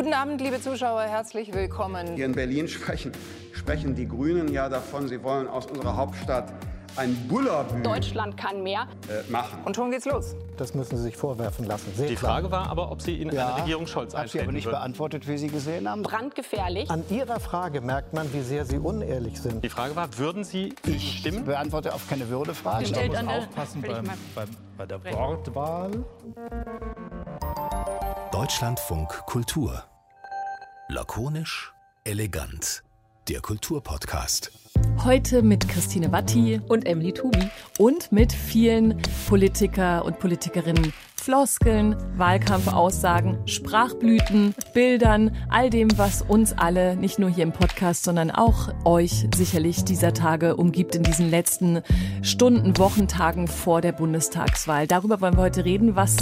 Guten Abend, liebe Zuschauer, herzlich willkommen. Hier in Berlin sprechen, sprechen die Grünen ja davon, sie wollen aus unserer Hauptstadt ein Bullabü Deutschland kann mehr. äh, machen. Und schon geht's los. Das müssen Sie sich vorwerfen lassen. Sehr Die klar. Frage war aber, ob Sie in Ja, eine Regierung Scholz Hab sie aber nicht würden. beantwortet, wie Sie gesehen haben. Brandgefährlich. An Ihrer Frage merkt man, wie sehr Sie unehrlich sind. Die Frage war, würden Sie Ich stimmen? beantworte auf keine Würdefrage. An muss aufpassen ich beim, beim, bei der Wortwahl. Deutschlandfunk Kultur. Lakonisch, elegant. Der Kulturpodcast. Heute mit Christine Watti und Emily Tubi. und mit vielen Politiker und Politikerinnen. Floskeln, Wahlkampfaussagen, Sprachblüten, Bildern, all dem, was uns alle, nicht nur hier im Podcast, sondern auch euch sicherlich dieser Tage umgibt in diesen letzten Stunden, Wochentagen vor der Bundestagswahl. Darüber wollen wir heute reden, was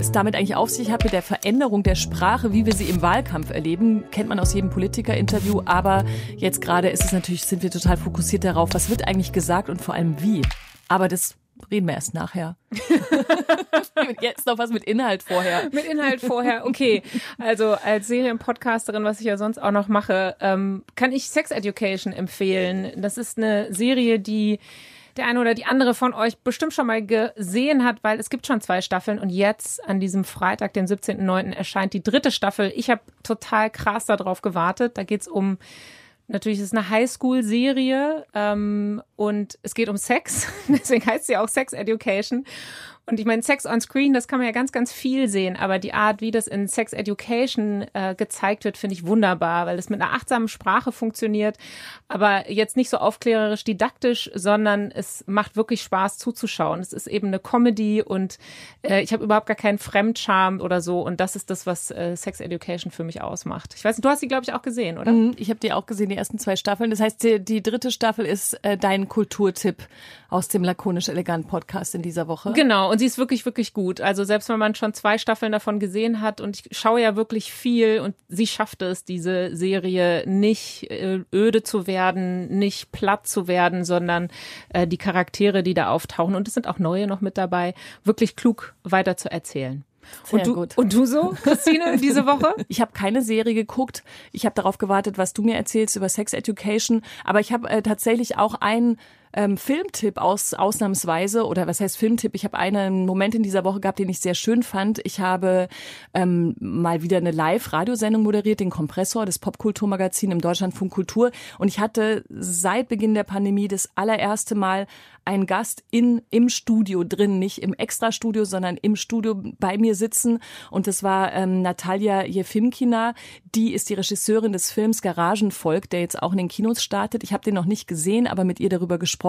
es damit eigentlich auf sich hat mit der Veränderung der Sprache, wie wir sie im Wahlkampf erleben, kennt man aus jedem Politikerinterview. Aber jetzt gerade ist es natürlich, sind wir total fokussiert darauf, was wird eigentlich gesagt und vor allem wie. Aber das reden wir erst nachher. jetzt noch was mit Inhalt vorher. Mit Inhalt vorher, okay. Also als Serienpodcasterin, was ich ja sonst auch noch mache, ähm, kann ich Sex Education empfehlen. Das ist eine Serie, die der eine oder die andere von euch bestimmt schon mal gesehen hat, weil es gibt schon zwei Staffeln und jetzt an diesem Freitag, den 17.09. erscheint die dritte Staffel. Ich habe total krass darauf gewartet. Da geht's um Natürlich ist es eine Highschool-Serie ähm, und es geht um Sex. Deswegen heißt sie auch Sex Education. Und ich meine, Sex on Screen, das kann man ja ganz, ganz viel sehen. Aber die Art, wie das in Sex Education äh, gezeigt wird, finde ich wunderbar, weil es mit einer achtsamen Sprache funktioniert. Aber jetzt nicht so aufklärerisch didaktisch, sondern es macht wirklich Spaß zuzuschauen. Es ist eben eine Comedy und äh, ich habe überhaupt gar keinen Fremdscham oder so. Und das ist das, was äh, Sex Education für mich ausmacht. Ich weiß nicht, du hast sie, glaube ich, auch gesehen, oder? Mhm, Ich habe die auch gesehen, die ersten zwei Staffeln. Das heißt, die, die dritte Staffel ist äh, dein Kulturtipp aus dem lakonisch elegant Podcast in dieser Woche. Genau, und sie ist wirklich, wirklich gut. Also selbst wenn man schon zwei Staffeln davon gesehen hat und ich schaue ja wirklich viel und sie schaffte es, diese Serie nicht äh, öde zu werden, nicht platt zu werden, sondern äh, die Charaktere, die da auftauchen, und es sind auch neue noch mit dabei, wirklich klug weiter zu erzählen. Sehr und du, gut. Und du so, Christine, diese Woche? Ich habe keine Serie geguckt. Ich habe darauf gewartet, was du mir erzählst über Sex Education. Aber ich habe äh, tatsächlich auch einen ähm, Filmtipp aus ausnahmsweise oder was heißt Filmtipp? Ich habe einen Moment in dieser Woche gehabt, den ich sehr schön fand. Ich habe ähm, mal wieder eine Live-Radiosendung moderiert, den Kompressor, das Popkulturmagazin im Deutschlandfunk Kultur. Und ich hatte seit Beginn der Pandemie das allererste Mal einen Gast in im Studio drin, nicht im Extrastudio, sondern im Studio bei mir sitzen. Und das war ähm, Natalia Jefimkina. Die ist die Regisseurin des Films Garagenvolk, der jetzt auch in den Kinos startet. Ich habe den noch nicht gesehen, aber mit ihr darüber gesprochen.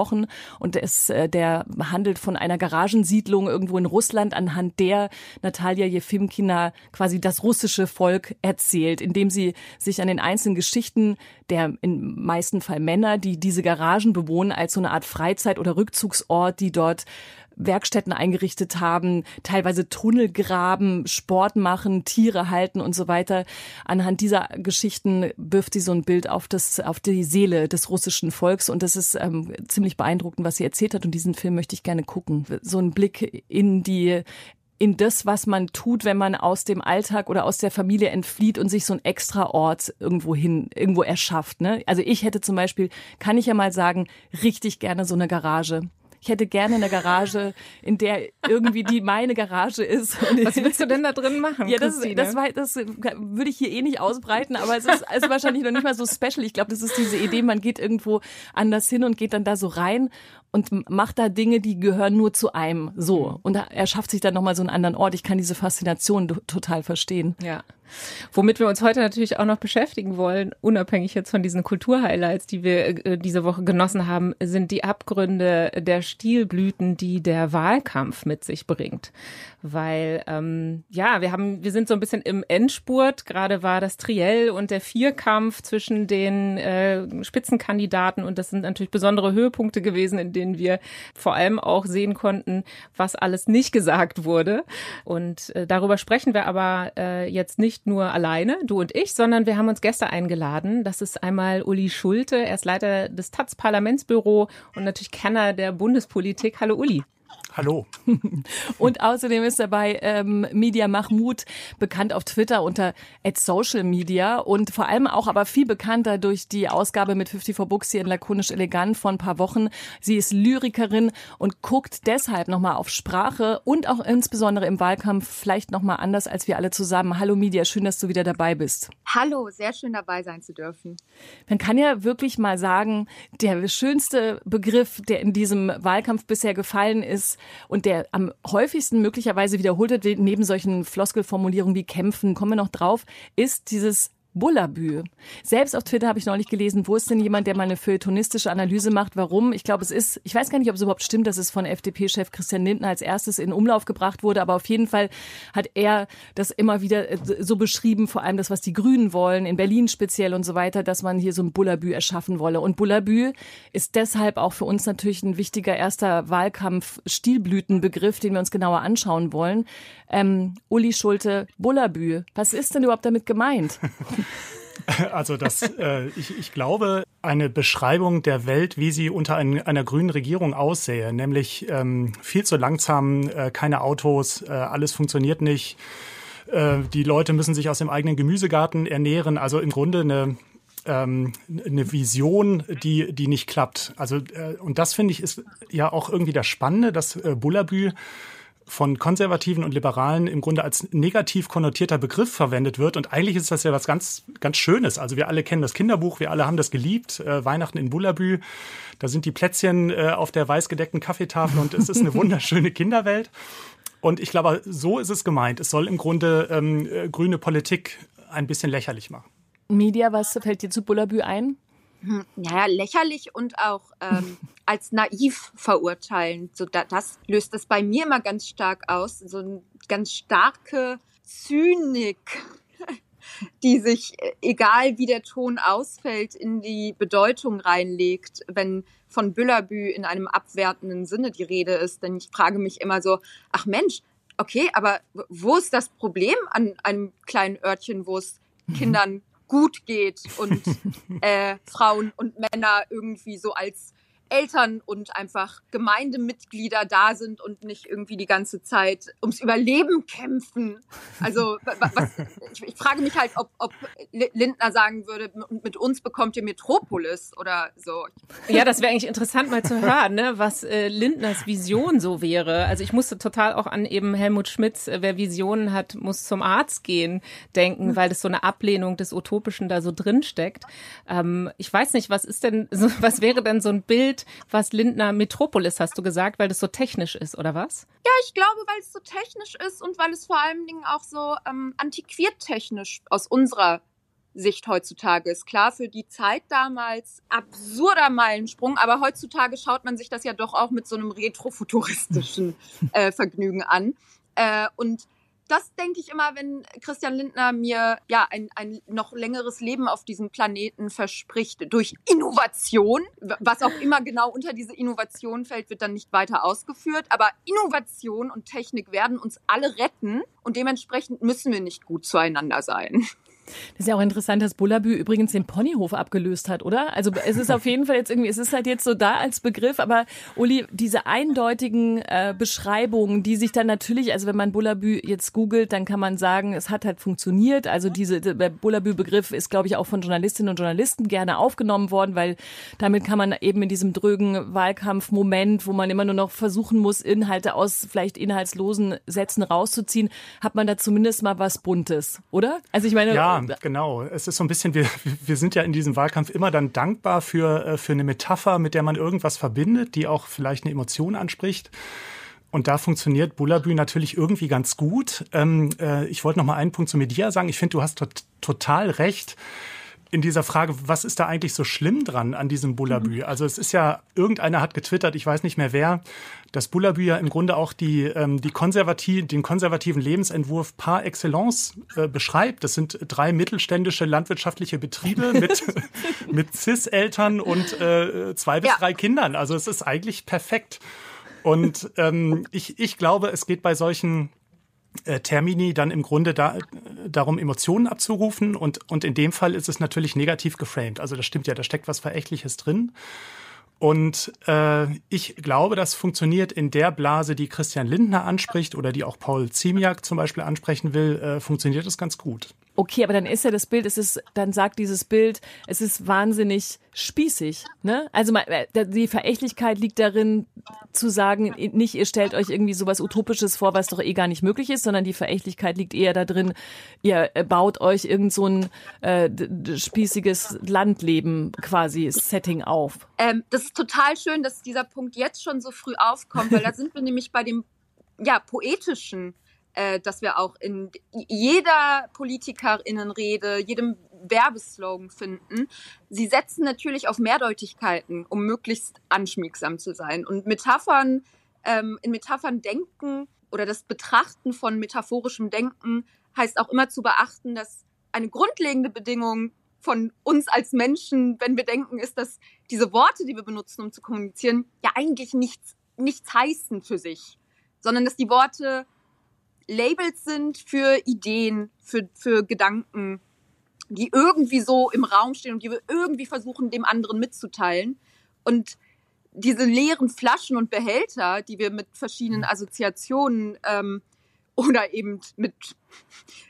Und es, äh, der handelt von einer Garagensiedlung irgendwo in Russland, anhand der Natalia Jefimkina quasi das russische Volk erzählt, indem sie sich an den einzelnen Geschichten der im meisten Fall Männer, die diese Garagen bewohnen, als so eine Art Freizeit- oder Rückzugsort, die dort Werkstätten eingerichtet haben, teilweise Tunnel graben, Sport machen, Tiere halten und so weiter. Anhand dieser Geschichten wirft sie so ein Bild auf das, auf die Seele des russischen Volks und das ist ähm, ziemlich beeindruckend, was sie erzählt hat und diesen Film möchte ich gerne gucken. So ein Blick in die in das, was man tut, wenn man aus dem Alltag oder aus der Familie entflieht und sich so ein extra Ort irgendwo hin, irgendwo erschafft. Ne? Also ich hätte zum Beispiel, kann ich ja mal sagen, richtig gerne so eine Garage. Ich hätte gerne eine Garage, in der irgendwie die meine Garage ist. Was willst du denn da drin machen? Ja, das, Christine? das, war, das würde ich hier eh nicht ausbreiten, aber es ist, es ist wahrscheinlich noch nicht mal so special. Ich glaube, das ist diese Idee, man geht irgendwo anders hin und geht dann da so rein und macht da Dinge, die gehören nur zu einem. So. Und er schafft sich dann nochmal so einen anderen Ort. Ich kann diese Faszination total verstehen. Ja. Womit wir uns heute natürlich auch noch beschäftigen wollen, unabhängig jetzt von diesen Kulturhighlights, die wir äh, diese Woche genossen haben, sind die Abgründe der Stilblüten, die der Wahlkampf mit sich bringt. Weil ähm, ja, wir haben, wir sind so ein bisschen im Endspurt. Gerade war das Triell und der Vierkampf zwischen den äh, Spitzenkandidaten und das sind natürlich besondere Höhepunkte gewesen, in denen wir vor allem auch sehen konnten, was alles nicht gesagt wurde. Und äh, darüber sprechen wir aber äh, jetzt nicht nur alleine, du und ich, sondern wir haben uns Gäste eingeladen. Das ist einmal Uli Schulte, er ist Leiter des Taz Parlamentsbüro und natürlich Kenner der Bundespolitik. Hallo Uli. Hallo. Und außerdem ist dabei ähm, Media Mahmoud, bekannt auf Twitter unter Social Media und vor allem auch aber viel bekannter durch die Ausgabe mit 54 Books hier in Lakonisch Elegant vor ein paar Wochen. Sie ist Lyrikerin und guckt deshalb nochmal auf Sprache und auch insbesondere im Wahlkampf vielleicht nochmal anders als wir alle zusammen. Hallo Media, schön, dass du wieder dabei bist. Hallo, sehr schön dabei sein zu dürfen. Man kann ja wirklich mal sagen, der schönste Begriff, der in diesem Wahlkampf bisher gefallen ist und der am häufigsten möglicherweise wiederholt wird, neben solchen Floskelformulierungen wie kämpfen, kommen wir noch drauf, ist dieses Bullabü. Selbst auf Twitter habe ich neulich gelesen, wo ist denn jemand, der mal eine feuilletonistische Analyse macht, warum? Ich glaube, es ist, ich weiß gar nicht, ob es überhaupt stimmt, dass es von FDP-Chef Christian Lindner als erstes in Umlauf gebracht wurde, aber auf jeden Fall hat er das immer wieder äh, so beschrieben, vor allem das, was die Grünen wollen, in Berlin speziell und so weiter, dass man hier so ein Bullabü erschaffen wolle. Und Bullabü ist deshalb auch für uns natürlich ein wichtiger erster Wahlkampf-Stilblütenbegriff, den wir uns genauer anschauen wollen. Ähm, Uli Schulte, Bullabü, was ist denn überhaupt damit gemeint? Also das, äh, ich, ich glaube, eine Beschreibung der Welt, wie sie unter ein, einer grünen Regierung aussähe, nämlich ähm, viel zu langsam, äh, keine Autos, äh, alles funktioniert nicht, äh, die Leute müssen sich aus dem eigenen Gemüsegarten ernähren, also im Grunde eine ähm, eine Vision, die, die nicht klappt. Also, äh, und das finde ich ist ja auch irgendwie das Spannende, dass äh, Bullabü von Konservativen und Liberalen im Grunde als negativ konnotierter Begriff verwendet wird. Und eigentlich ist das ja was ganz, ganz Schönes. Also wir alle kennen das Kinderbuch, wir alle haben das geliebt. Äh, Weihnachten in Bullabü. Da sind die Plätzchen äh, auf der weiß gedeckten Kaffeetafel und es ist eine wunderschöne Kinderwelt. Und ich glaube, so ist es gemeint. Es soll im Grunde ähm, äh, grüne Politik ein bisschen lächerlich machen. Media, was fällt dir zu Bullabü ein? Hm, naja, lächerlich und auch ähm, als naiv verurteilen. So, da, das löst es bei mir immer ganz stark aus. So eine ganz starke Zynik, die sich, äh, egal wie der Ton ausfällt, in die Bedeutung reinlegt, wenn von Büllerbü in einem abwertenden Sinne die Rede ist. Denn ich frage mich immer so, ach Mensch, okay, aber wo ist das Problem an einem kleinen Örtchen, wo es Kindern gut geht und äh, Frauen und Männer irgendwie so als Eltern und einfach Gemeindemitglieder da sind und nicht irgendwie die ganze Zeit ums Überleben kämpfen. Also was, ich, ich frage mich halt, ob, ob Lindner sagen würde, mit uns bekommt ihr Metropolis oder so. Ja, das wäre eigentlich interessant mal zu hören, ne, was äh, Lindners Vision so wäre. Also ich musste total auch an eben Helmut Schmitz, äh, wer Visionen hat, muss zum Arzt gehen, denken, weil das so eine Ablehnung des Utopischen da so drin steckt. Ähm, ich weiß nicht, was ist denn, so, was wäre denn so ein Bild, was Lindner Metropolis, hast du gesagt, weil das so technisch ist, oder was? Ja, ich glaube, weil es so technisch ist und weil es vor allen Dingen auch so ähm, antiquiert technisch aus unserer Sicht heutzutage ist. Klar, für die Zeit damals absurder Meilensprung, aber heutzutage schaut man sich das ja doch auch mit so einem retrofuturistischen äh, Vergnügen an. Äh, und das denke ich immer, wenn Christian Lindner mir ja ein, ein noch längeres Leben auf diesem Planeten verspricht durch Innovation. Was auch immer genau unter diese Innovation fällt, wird dann nicht weiter ausgeführt. Aber Innovation und Technik werden uns alle retten und dementsprechend müssen wir nicht gut zueinander sein. Das ist ja auch interessant, dass Bullabü übrigens den Ponyhof abgelöst hat, oder? Also es ist auf jeden Fall jetzt irgendwie, es ist halt jetzt so da als Begriff, aber Uli, diese eindeutigen äh, Beschreibungen, die sich dann natürlich, also wenn man Bullabü jetzt googelt, dann kann man sagen, es hat halt funktioniert. Also diese der Bullabü-Begriff ist, glaube ich, auch von Journalistinnen und Journalisten gerne aufgenommen worden, weil damit kann man eben in diesem drögen Wahlkampfmoment, wo man immer nur noch versuchen muss, Inhalte aus vielleicht inhaltslosen Sätzen rauszuziehen, hat man da zumindest mal was Buntes, oder? Also ich meine, ja, genau. Es ist so ein bisschen, wir, wir sind ja in diesem Wahlkampf immer dann dankbar für, äh, für eine Metapher, mit der man irgendwas verbindet, die auch vielleicht eine Emotion anspricht. Und da funktioniert Bullabü natürlich irgendwie ganz gut. Ähm, äh, ich wollte noch mal einen Punkt zu Media sagen. Ich finde, du hast tot, total recht in dieser Frage, was ist da eigentlich so schlimm dran an diesem Bullabü? Mhm. Also es ist ja, irgendeiner hat getwittert, ich weiß nicht mehr wer, dass Bullabü ja im Grunde auch die, ähm, die konservativ, den konservativen Lebensentwurf par excellence äh, beschreibt. Das sind drei mittelständische landwirtschaftliche Betriebe mit, mit CIS-Eltern und äh, zwei bis ja. drei Kindern. Also es ist eigentlich perfekt. Und ähm, ich, ich glaube, es geht bei solchen äh, Termini dann im Grunde da, darum, Emotionen abzurufen. Und, und in dem Fall ist es natürlich negativ geframed. Also das stimmt ja, da steckt was Verächtliches drin. Und äh, ich glaube, das funktioniert in der Blase, die Christian Lindner anspricht oder die auch Paul Ziemiak zum Beispiel ansprechen will, äh, funktioniert das ganz gut. Okay, aber dann ist ja das Bild, es ist, dann sagt dieses Bild, es ist wahnsinnig spießig, ne? Also äh, die Verächtlichkeit liegt darin, zu sagen, nicht ihr stellt euch irgendwie sowas Utopisches vor, was doch eh gar nicht möglich ist, sondern die Verächtlichkeit liegt eher da drin, ihr äh, baut euch irgend so ein äh, spießiges Landleben quasi Setting auf. Ähm, das ist total schön, dass dieser Punkt jetzt schon so früh aufkommt, weil da sind wir nämlich bei dem ja, poetischen äh, dass wir auch in jeder Politikerinnenrede, jedem Werbeslogan finden. Sie setzen natürlich auf Mehrdeutigkeiten, um möglichst anschmiegsam zu sein. Und Metaphern, ähm, in Metaphern denken oder das Betrachten von metaphorischem Denken heißt auch immer zu beachten, dass eine grundlegende Bedingung von uns als Menschen, wenn wir denken, ist, dass diese Worte, die wir benutzen, um zu kommunizieren, ja eigentlich nichts, nichts heißen für sich, sondern dass die Worte Labels sind für Ideen, für, für Gedanken, die irgendwie so im Raum stehen und die wir irgendwie versuchen, dem anderen mitzuteilen. Und diese leeren Flaschen und Behälter, die wir mit verschiedenen Assoziationen ähm, oder eben mit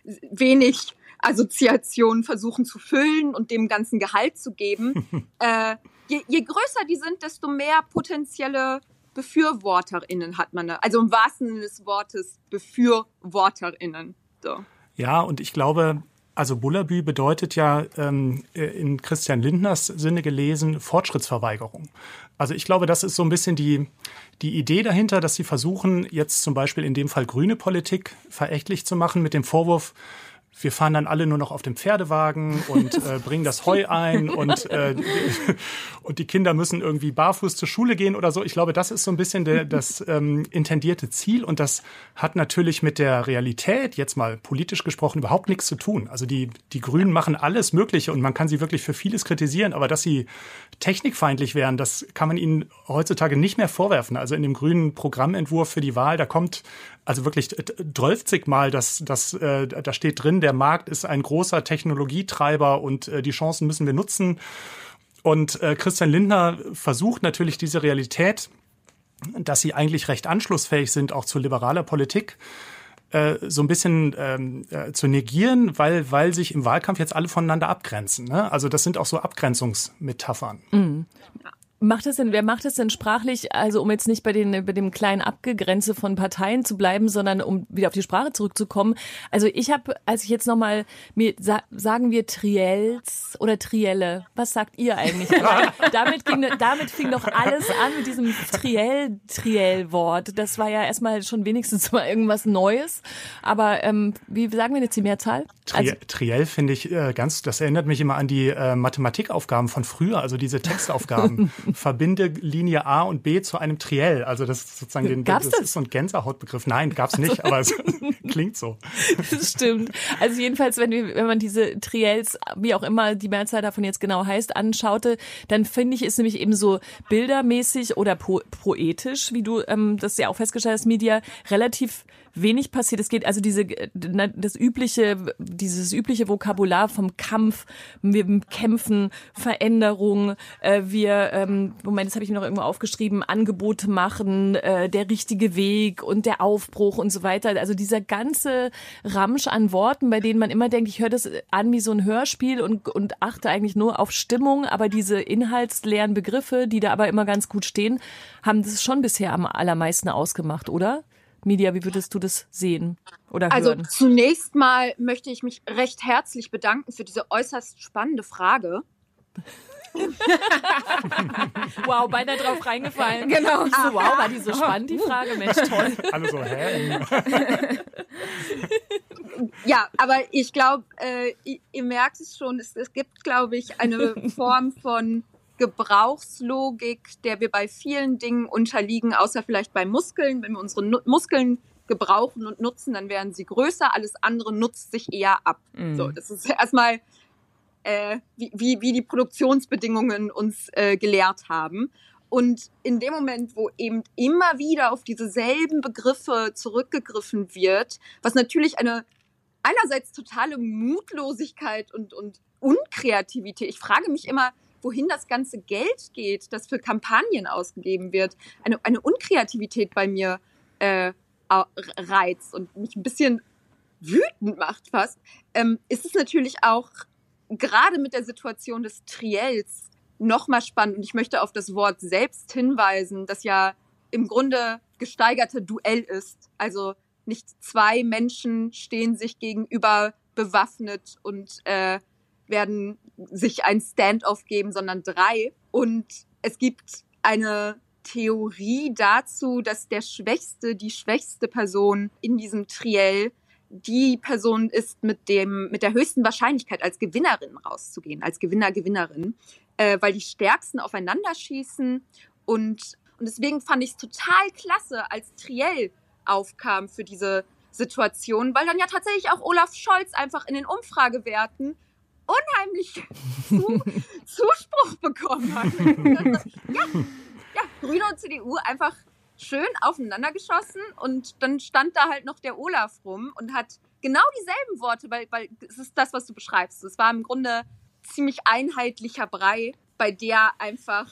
wenig Assoziationen versuchen zu füllen und dem ganzen Gehalt zu geben, äh, je, je größer die sind, desto mehr potenzielle BefürworterInnen hat man da. Also im wahrsten Sinne des Wortes BefürworterInnen. So. Ja, und ich glaube, also Bullabü bedeutet ja ähm, in Christian Lindners Sinne gelesen Fortschrittsverweigerung. Also ich glaube, das ist so ein bisschen die, die Idee dahinter, dass sie versuchen, jetzt zum Beispiel in dem Fall grüne Politik verächtlich zu machen mit dem Vorwurf, wir fahren dann alle nur noch auf dem Pferdewagen und äh, bringen das Heu ein und, äh, und die Kinder müssen irgendwie barfuß zur Schule gehen oder so. Ich glaube, das ist so ein bisschen der, das ähm, intendierte Ziel und das hat natürlich mit der Realität, jetzt mal politisch gesprochen, überhaupt nichts zu tun. Also die, die Grünen machen alles Mögliche und man kann sie wirklich für vieles kritisieren, aber dass sie technikfeindlich wären, das kann man ihnen heutzutage nicht mehr vorwerfen. Also in dem grünen Programmentwurf für die Wahl, da kommt also wirklich 12 Mal, dass das, äh, da steht drin, der Markt ist ein großer Technologietreiber und äh, die Chancen müssen wir nutzen. Und äh, Christian Lindner versucht natürlich diese Realität, dass sie eigentlich recht anschlussfähig sind, auch zu liberaler Politik, äh, so ein bisschen ähm, äh, zu negieren, weil, weil sich im Wahlkampf jetzt alle voneinander abgrenzen. Ne? Also das sind auch so Abgrenzungsmetaphern. Mhm. Macht es denn, wer macht es denn sprachlich, also um jetzt nicht bei, den, bei dem kleinen Abgegrenze von Parteien zu bleiben, sondern um wieder auf die Sprache zurückzukommen? Also ich habe, als ich jetzt nochmal, mir sa sagen wir Triels oder Trielle, was sagt ihr eigentlich? damit, ging, damit fing doch alles an mit diesem Triell, Triell-Wort. Das war ja erstmal schon wenigstens mal irgendwas Neues. Aber ähm, wie sagen wir jetzt die Mehrzahl? Tri also, Triell finde ich äh, ganz, das erinnert mich immer an die äh, Mathematikaufgaben von früher, also diese Textaufgaben. verbinde Linie A und B zu einem Triell. Also das ist sozusagen den, gab's das, das ist so ein Gänsehautbegriff. Nein, gab's nicht, aber es klingt so. Das stimmt. Also jedenfalls, wenn, wir, wenn man diese Triels, wie auch immer die Mehrzahl davon jetzt genau heißt, anschaute, dann finde ich es nämlich eben so bildermäßig oder po poetisch, wie du ähm, das ja auch festgestellt hast, Media, relativ wenig passiert. Es geht also diese das übliche dieses übliche Vokabular vom Kampf, wir kämpfen, Veränderung, äh, wir ähm, Moment, das habe ich mir noch irgendwo aufgeschrieben, Angebote machen, äh, der richtige Weg und der Aufbruch und so weiter. Also dieser ganze Ramsch an Worten, bei denen man immer denkt, ich höre das an wie so ein Hörspiel und und achte eigentlich nur auf Stimmung, aber diese inhaltsleeren Begriffe, die da aber immer ganz gut stehen, haben das schon bisher am allermeisten ausgemacht, oder? Media, wie würdest du das sehen oder also hören? Also zunächst mal möchte ich mich recht herzlich bedanken für diese äußerst spannende Frage. wow, beinahe drauf reingefallen. Genau. Ich so, wow, war die so spannend, die Frage? Mensch, toll. Alle so, hä? ja, aber ich glaube, äh, ihr, ihr, merkt es schon, es, es gibt, glaube ich, eine Form von Gebrauchslogik, der wir bei vielen Dingen unterliegen, außer vielleicht bei Muskeln. Wenn wir unsere nu Muskeln gebrauchen und nutzen, dann werden sie größer. Alles andere nutzt sich eher ab. Mhm. So, das ist erstmal äh, wie, wie, wie die Produktionsbedingungen uns äh, gelehrt haben. Und in dem Moment, wo eben immer wieder auf diese selben Begriffe zurückgegriffen wird, was natürlich eine einerseits totale Mutlosigkeit und, und Unkreativität. Ich frage mich immer, wohin das ganze Geld geht, das für Kampagnen ausgegeben wird, eine, eine Unkreativität bei mir äh, reizt und mich ein bisschen wütend macht fast, ähm, ist es natürlich auch gerade mit der Situation des Triels nochmal spannend. Und ich möchte auf das Wort selbst hinweisen, das ja im Grunde gesteigerte Duell ist. Also nicht zwei Menschen stehen sich gegenüber bewaffnet und äh, werden sich ein Standoff geben, sondern drei. Und es gibt eine Theorie dazu, dass der Schwächste, die schwächste Person in diesem Triell die Person ist mit dem mit der höchsten Wahrscheinlichkeit als Gewinnerin rauszugehen, als Gewinner Gewinnerin, äh, weil die Stärksten aufeinander schießen und und deswegen fand ich es total klasse, als Triell aufkam für diese Situation, weil dann ja tatsächlich auch Olaf Scholz einfach in den Umfragewerten unheimlich Zuspruch bekommen hat. ja, ja, Grüne und CDU einfach schön aufeinander geschossen und dann stand da halt noch der Olaf rum und hat genau dieselben Worte, weil, weil es ist das, was du beschreibst. Es war im Grunde ziemlich einheitlicher Brei, bei der einfach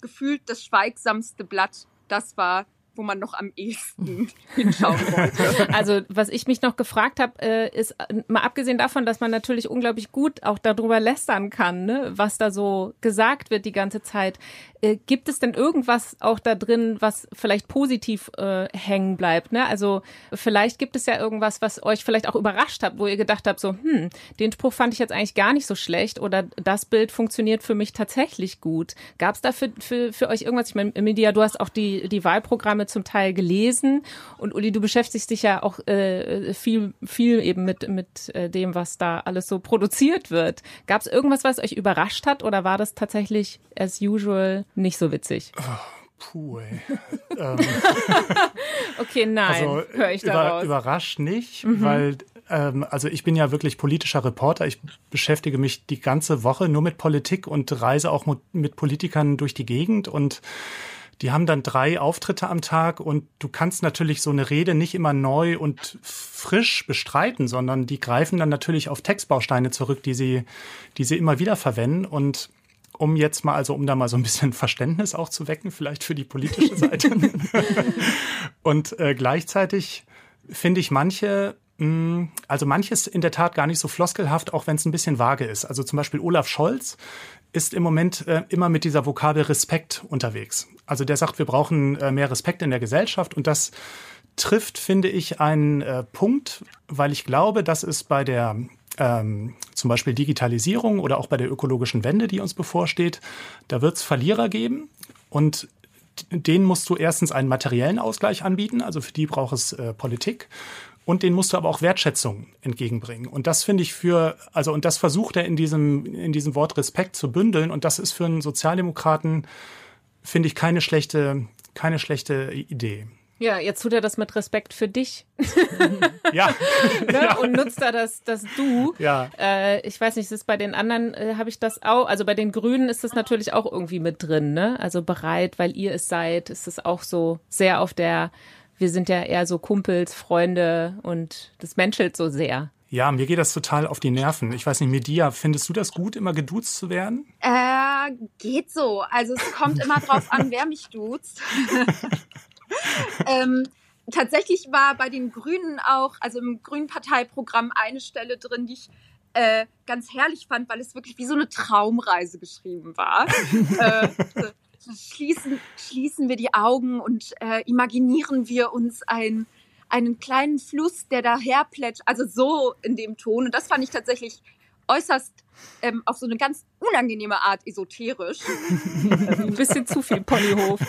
gefühlt das schweigsamste Blatt das war, wo man noch am ehesten hinschauen wollte. Also was ich mich noch gefragt habe, äh, ist äh, mal abgesehen davon, dass man natürlich unglaublich gut auch darüber lästern kann, ne, was da so gesagt wird die ganze Zeit. Äh, gibt es denn irgendwas auch da drin, was vielleicht positiv äh, hängen bleibt? Ne? Also vielleicht gibt es ja irgendwas, was euch vielleicht auch überrascht hat, wo ihr gedacht habt, so, hm, den Spruch fand ich jetzt eigentlich gar nicht so schlecht oder das Bild funktioniert für mich tatsächlich gut. Gab es da für, für, für euch irgendwas? Ich meine, Media, du hast auch die, die Wahlprogramme Programme zum Teil gelesen. Und Uli, du beschäftigst dich ja auch äh, viel, viel eben mit, mit äh, dem, was da alles so produziert wird. Gab es irgendwas, was euch überrascht hat oder war das tatsächlich as usual nicht so witzig? Oh. Puh, ey. ähm, okay, nein, also, höre ich daraus. Über, überrascht nicht, mhm. weil ähm, also ich bin ja wirklich politischer Reporter. Ich beschäftige mich die ganze Woche nur mit Politik und reise auch mit Politikern durch die Gegend und die haben dann drei Auftritte am Tag und du kannst natürlich so eine Rede nicht immer neu und frisch bestreiten, sondern die greifen dann natürlich auf Textbausteine zurück, die sie, die sie immer wieder verwenden und um jetzt mal, also um da mal so ein bisschen Verständnis auch zu wecken, vielleicht für die politische Seite. und äh, gleichzeitig finde ich manche mm, also manches in der Tat gar nicht so floskelhaft, auch wenn es ein bisschen vage ist. Also zum Beispiel Olaf Scholz ist im Moment äh, immer mit dieser Vokabel Respekt unterwegs. Also der sagt, wir brauchen äh, mehr Respekt in der Gesellschaft und das trifft, finde ich, einen äh, Punkt, weil ich glaube, dass es bei der ähm, zum Beispiel Digitalisierung oder auch bei der ökologischen Wende, die uns bevorsteht, da wird es Verlierer geben und denen musst du erstens einen materiellen Ausgleich anbieten, also für die braucht es äh, Politik und den musst du aber auch Wertschätzung entgegenbringen. Und das finde ich für, also und das versucht er in diesem, in diesem Wort Respekt zu bündeln. Und das ist für einen Sozialdemokraten, finde ich, keine schlechte, keine schlechte Idee. Ja, jetzt tut er das mit Respekt für dich. ja. ne? Und nutzt da das, das Du. Ja. Äh, ich weiß nicht, ist bei den anderen, äh, habe ich das auch, also bei den Grünen ist das natürlich auch irgendwie mit drin, ne? Also bereit, weil ihr es seid, ist es auch so sehr auf der wir sind ja eher so Kumpels, Freunde und das menschelt so sehr. Ja, mir geht das total auf die Nerven. Ich weiß nicht, Media, findest du das gut, immer geduzt zu werden? Äh, geht so. Also es kommt immer drauf an, wer mich duzt. ähm, tatsächlich war bei den Grünen auch, also im Grünen Parteiprogramm eine Stelle drin, die ich äh, ganz herrlich fand, weil es wirklich wie so eine Traumreise geschrieben war. äh, schließen, schließen wir die Augen und äh, imaginieren wir uns ein, einen kleinen Fluss, der daher plätscht. Also so in dem Ton. Und das fand ich tatsächlich äußerst ähm, auf so eine ganz unangenehme Art esoterisch. Ein bisschen zu viel Ponyhof.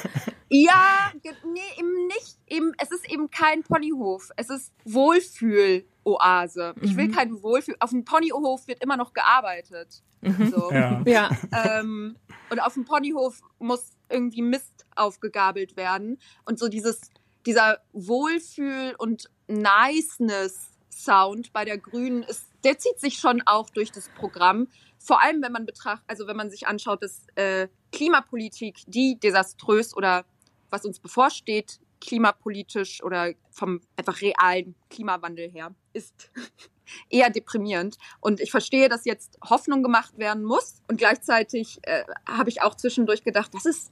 Ja, nee, eben nicht. Eben, es ist eben kein Ponyhof. Es ist Wohlfühl-Oase. Ich will mhm. keinen Wohlfühl. Auf dem Ponyhof wird immer noch gearbeitet. Mhm. So. Ja. ja. Ähm, und auf dem Ponyhof muss irgendwie Mist aufgegabelt werden. Und so dieses, dieser Wohlfühl- und Niceness-Sound bei der Grünen ist, der zieht sich schon auch durch das Programm. Vor allem, wenn man betrachtet, also wenn man sich anschaut, dass äh, Klimapolitik, die desaströs oder was uns bevorsteht, klimapolitisch oder vom einfach realen Klimawandel her, ist eher deprimierend. Und ich verstehe, dass jetzt Hoffnung gemacht werden muss. Und gleichzeitig äh, habe ich auch zwischendurch gedacht, das ist,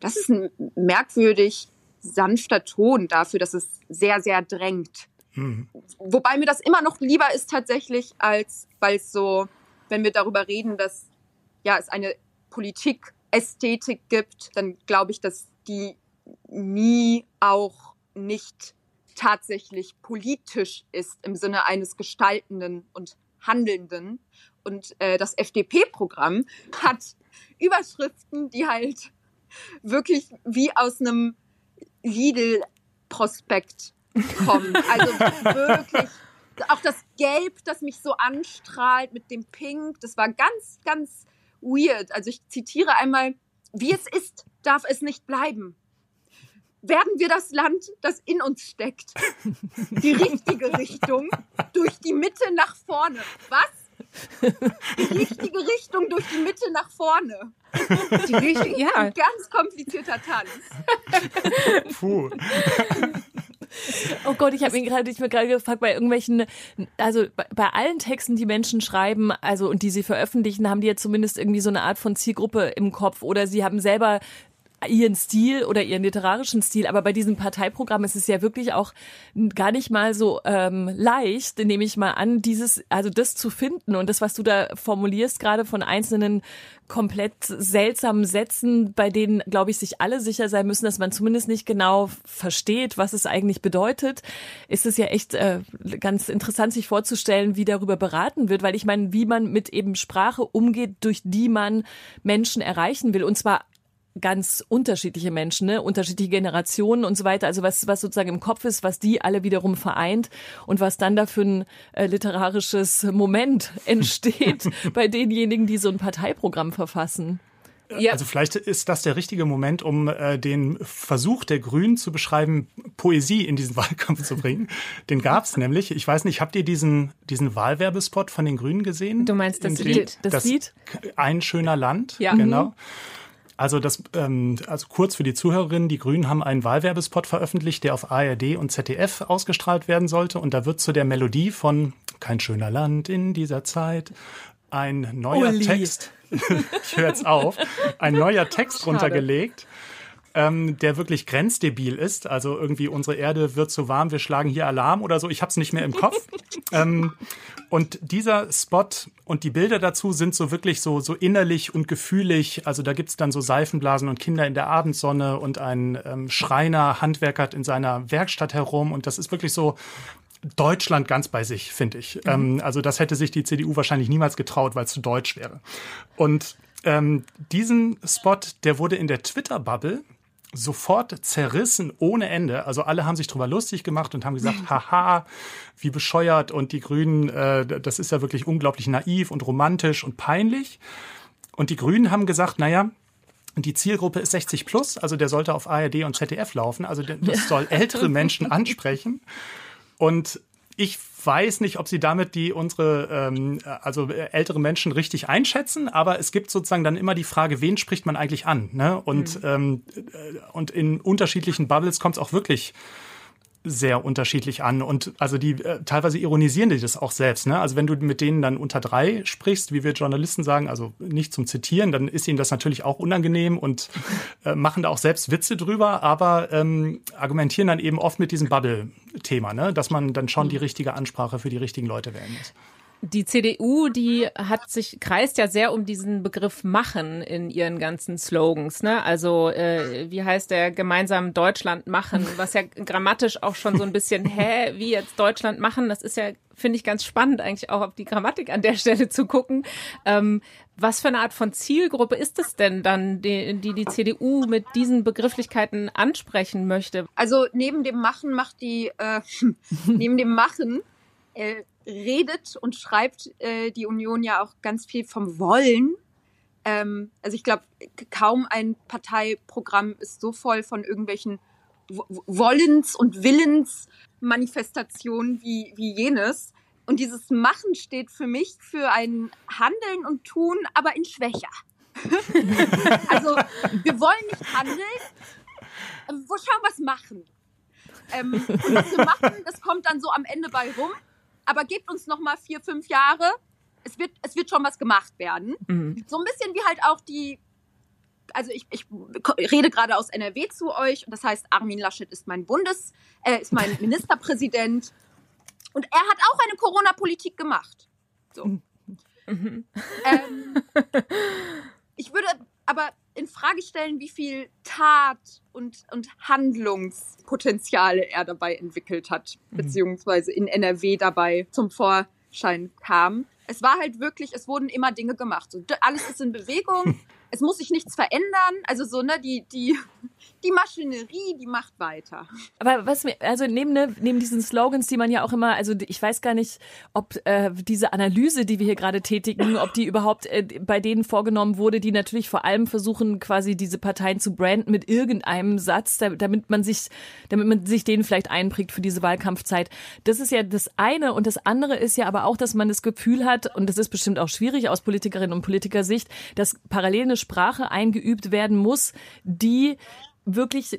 das ist ein merkwürdig sanfter Ton dafür, dass es sehr, sehr drängt. Mhm. Wobei mir das immer noch lieber ist tatsächlich, als weil es so, wenn wir darüber reden, dass ja es eine Politik-Ästhetik gibt, dann glaube ich, dass die nie auch nicht tatsächlich politisch ist im Sinne eines Gestaltenden und Handelnden. Und äh, das FDP-Programm hat Überschriften, die halt wirklich wie aus einem Lidl-Prospekt kommen. Also wirklich auch das Gelb, das mich so anstrahlt mit dem Pink, das war ganz, ganz weird. Also ich zitiere einmal, wie es ist, darf es nicht bleiben werden wir das Land, das in uns steckt. Die richtige Richtung durch die Mitte nach vorne. Was? Die richtige Richtung durch die Mitte nach vorne. Die richtige, ja. Ein ganz komplizierter Tanz. Puh. Oh Gott, ich habe mir gerade, ich mir gerade gefragt, bei irgendwelchen, also bei, bei, allen Texten, die Menschen schreiben, also und die sie veröffentlichen, haben die ja zumindest irgendwie so eine Art von Zielgruppe im Kopf oder sie haben selber ihren Stil oder ihren literarischen Stil, aber bei diesem Parteiprogramm ist es ja wirklich auch gar nicht mal so ähm, leicht, nehme ich mal an, dieses, also das zu finden. Und das, was du da formulierst, gerade von einzelnen komplett seltsamen Sätzen, bei denen, glaube ich, sich alle sicher sein müssen, dass man zumindest nicht genau versteht, was es eigentlich bedeutet, ist es ja echt äh, ganz interessant, sich vorzustellen, wie darüber beraten wird, weil ich meine, wie man mit eben Sprache umgeht, durch die man Menschen erreichen will. Und zwar ganz unterschiedliche Menschen, ne? unterschiedliche Generationen und so weiter. Also was, was sozusagen im Kopf ist, was die alle wiederum vereint und was dann da für ein äh, literarisches Moment entsteht bei denjenigen, die so ein Parteiprogramm verfassen. Ja. Also vielleicht ist das der richtige Moment, um äh, den Versuch der Grünen zu beschreiben, Poesie in diesen Wahlkampf zu bringen. Den gab es nämlich. Ich weiß nicht, habt ihr diesen, diesen Wahlwerbespot von den Grünen gesehen? Du meinst das Lied? Das, das Lied? Ein schöner Land. Ja. Genau. Mhm. Also das, ähm, also kurz für die Zuhörerinnen, die Grünen haben einen Wahlwerbespot veröffentlicht, der auf ARD und ZDF ausgestrahlt werden sollte. Und da wird zu der Melodie von Kein schöner Land in dieser Zeit ein neuer Uli. Text, ich höre jetzt auf, ein neuer Text Schade. runtergelegt ähm, der wirklich grenzdebil ist. Also irgendwie unsere Erde wird zu warm, wir schlagen hier Alarm oder so. Ich habe es nicht mehr im Kopf. ähm, und dieser Spot und die Bilder dazu sind so wirklich so, so innerlich und gefühlig. Also da gibt's dann so Seifenblasen und Kinder in der Abendsonne und ein ähm, Schreiner handwerkert in seiner Werkstatt herum. Und das ist wirklich so Deutschland ganz bei sich, finde ich. Mhm. Ähm, also das hätte sich die CDU wahrscheinlich niemals getraut, weil es zu deutsch wäre. Und ähm, diesen Spot, der wurde in der Twitter-Bubble sofort zerrissen ohne Ende. Also alle haben sich drüber lustig gemacht und haben gesagt, haha, wie bescheuert und die Grünen, äh, das ist ja wirklich unglaublich naiv und romantisch und peinlich. Und die Grünen haben gesagt, naja, die Zielgruppe ist 60 plus, also der sollte auf ARD und ZDF laufen, also das soll ältere Menschen ansprechen. Und ich weiß nicht, ob sie damit die unsere ähm, also ältere Menschen richtig einschätzen, aber es gibt sozusagen dann immer die Frage, wen spricht man eigentlich an? Ne? Und mhm. ähm, äh, und in unterschiedlichen Bubbles kommt es auch wirklich sehr unterschiedlich an und also die äh, teilweise ironisieren die das auch selbst. Ne? Also wenn du mit denen dann unter drei sprichst, wie wir Journalisten sagen, also nicht zum Zitieren, dann ist ihnen das natürlich auch unangenehm und äh, machen da auch selbst Witze drüber, aber ähm, argumentieren dann eben oft mit diesem Bubble-Thema, ne? dass man dann schon die richtige Ansprache für die richtigen Leute wählen muss die CDU, die hat sich kreist ja sehr um diesen Begriff machen in ihren ganzen Slogans. Ne? Also äh, wie heißt der gemeinsam Deutschland machen, was ja grammatisch auch schon so ein bisschen hä, wie jetzt Deutschland machen. Das ist ja finde ich ganz spannend eigentlich auch auf die Grammatik an der Stelle zu gucken. Ähm, was für eine Art von Zielgruppe ist es denn dann, die, die die CDU mit diesen Begrifflichkeiten ansprechen möchte? Also neben dem Machen macht die äh, neben dem Machen äh, redet und schreibt äh, die Union ja auch ganz viel vom Wollen. Ähm, also ich glaube, kaum ein Parteiprogramm ist so voll von irgendwelchen Wollens- und Willensmanifestationen wie, wie jenes. Und dieses Machen steht für mich für ein Handeln und Tun, aber in schwächer. also wir wollen nicht handeln, wo schauen wir was machen. Ähm, und was wir machen, das kommt dann so am Ende bei rum aber gebt uns noch mal vier, fünf Jahre. Es wird, es wird schon was gemacht werden. Mhm. So ein bisschen wie halt auch die, also ich, ich rede gerade aus NRW zu euch und das heißt, Armin Laschet ist mein Bundes, äh, ist mein Ministerpräsident und er hat auch eine Corona-Politik gemacht. So. Mhm. Ähm, ich würde aber in Frage stellen, wie viel Tat und, und Handlungspotenziale er dabei entwickelt hat, Mhm. beziehungsweise in NRW dabei zum Vorschein kam. Es war halt wirklich, es wurden immer Dinge gemacht. Alles ist in Bewegung, es muss sich nichts verändern. Also so, ne, die, die, die Maschinerie, die macht weiter. Aber was mir, also neben, ne, neben diesen Slogans, die man ja auch immer, also ich weiß gar nicht, ob äh, diese Analyse, die wir hier gerade tätigen, ob die überhaupt äh, bei denen vorgenommen wurde, die natürlich vor allem versuchen, quasi diese Parteien zu branden mit irgendeinem Satz, da- damit man sich, damit man sich denen vielleicht einprägt für diese Wahlkampfzeit. Das ist ja das eine und das andere ist ja aber auch, dass man das Gefühl hat, und das ist bestimmt auch schwierig aus Politikerinnen und Politikersicht, dass parallel eine Sprache eingeübt werden muss, die wirklich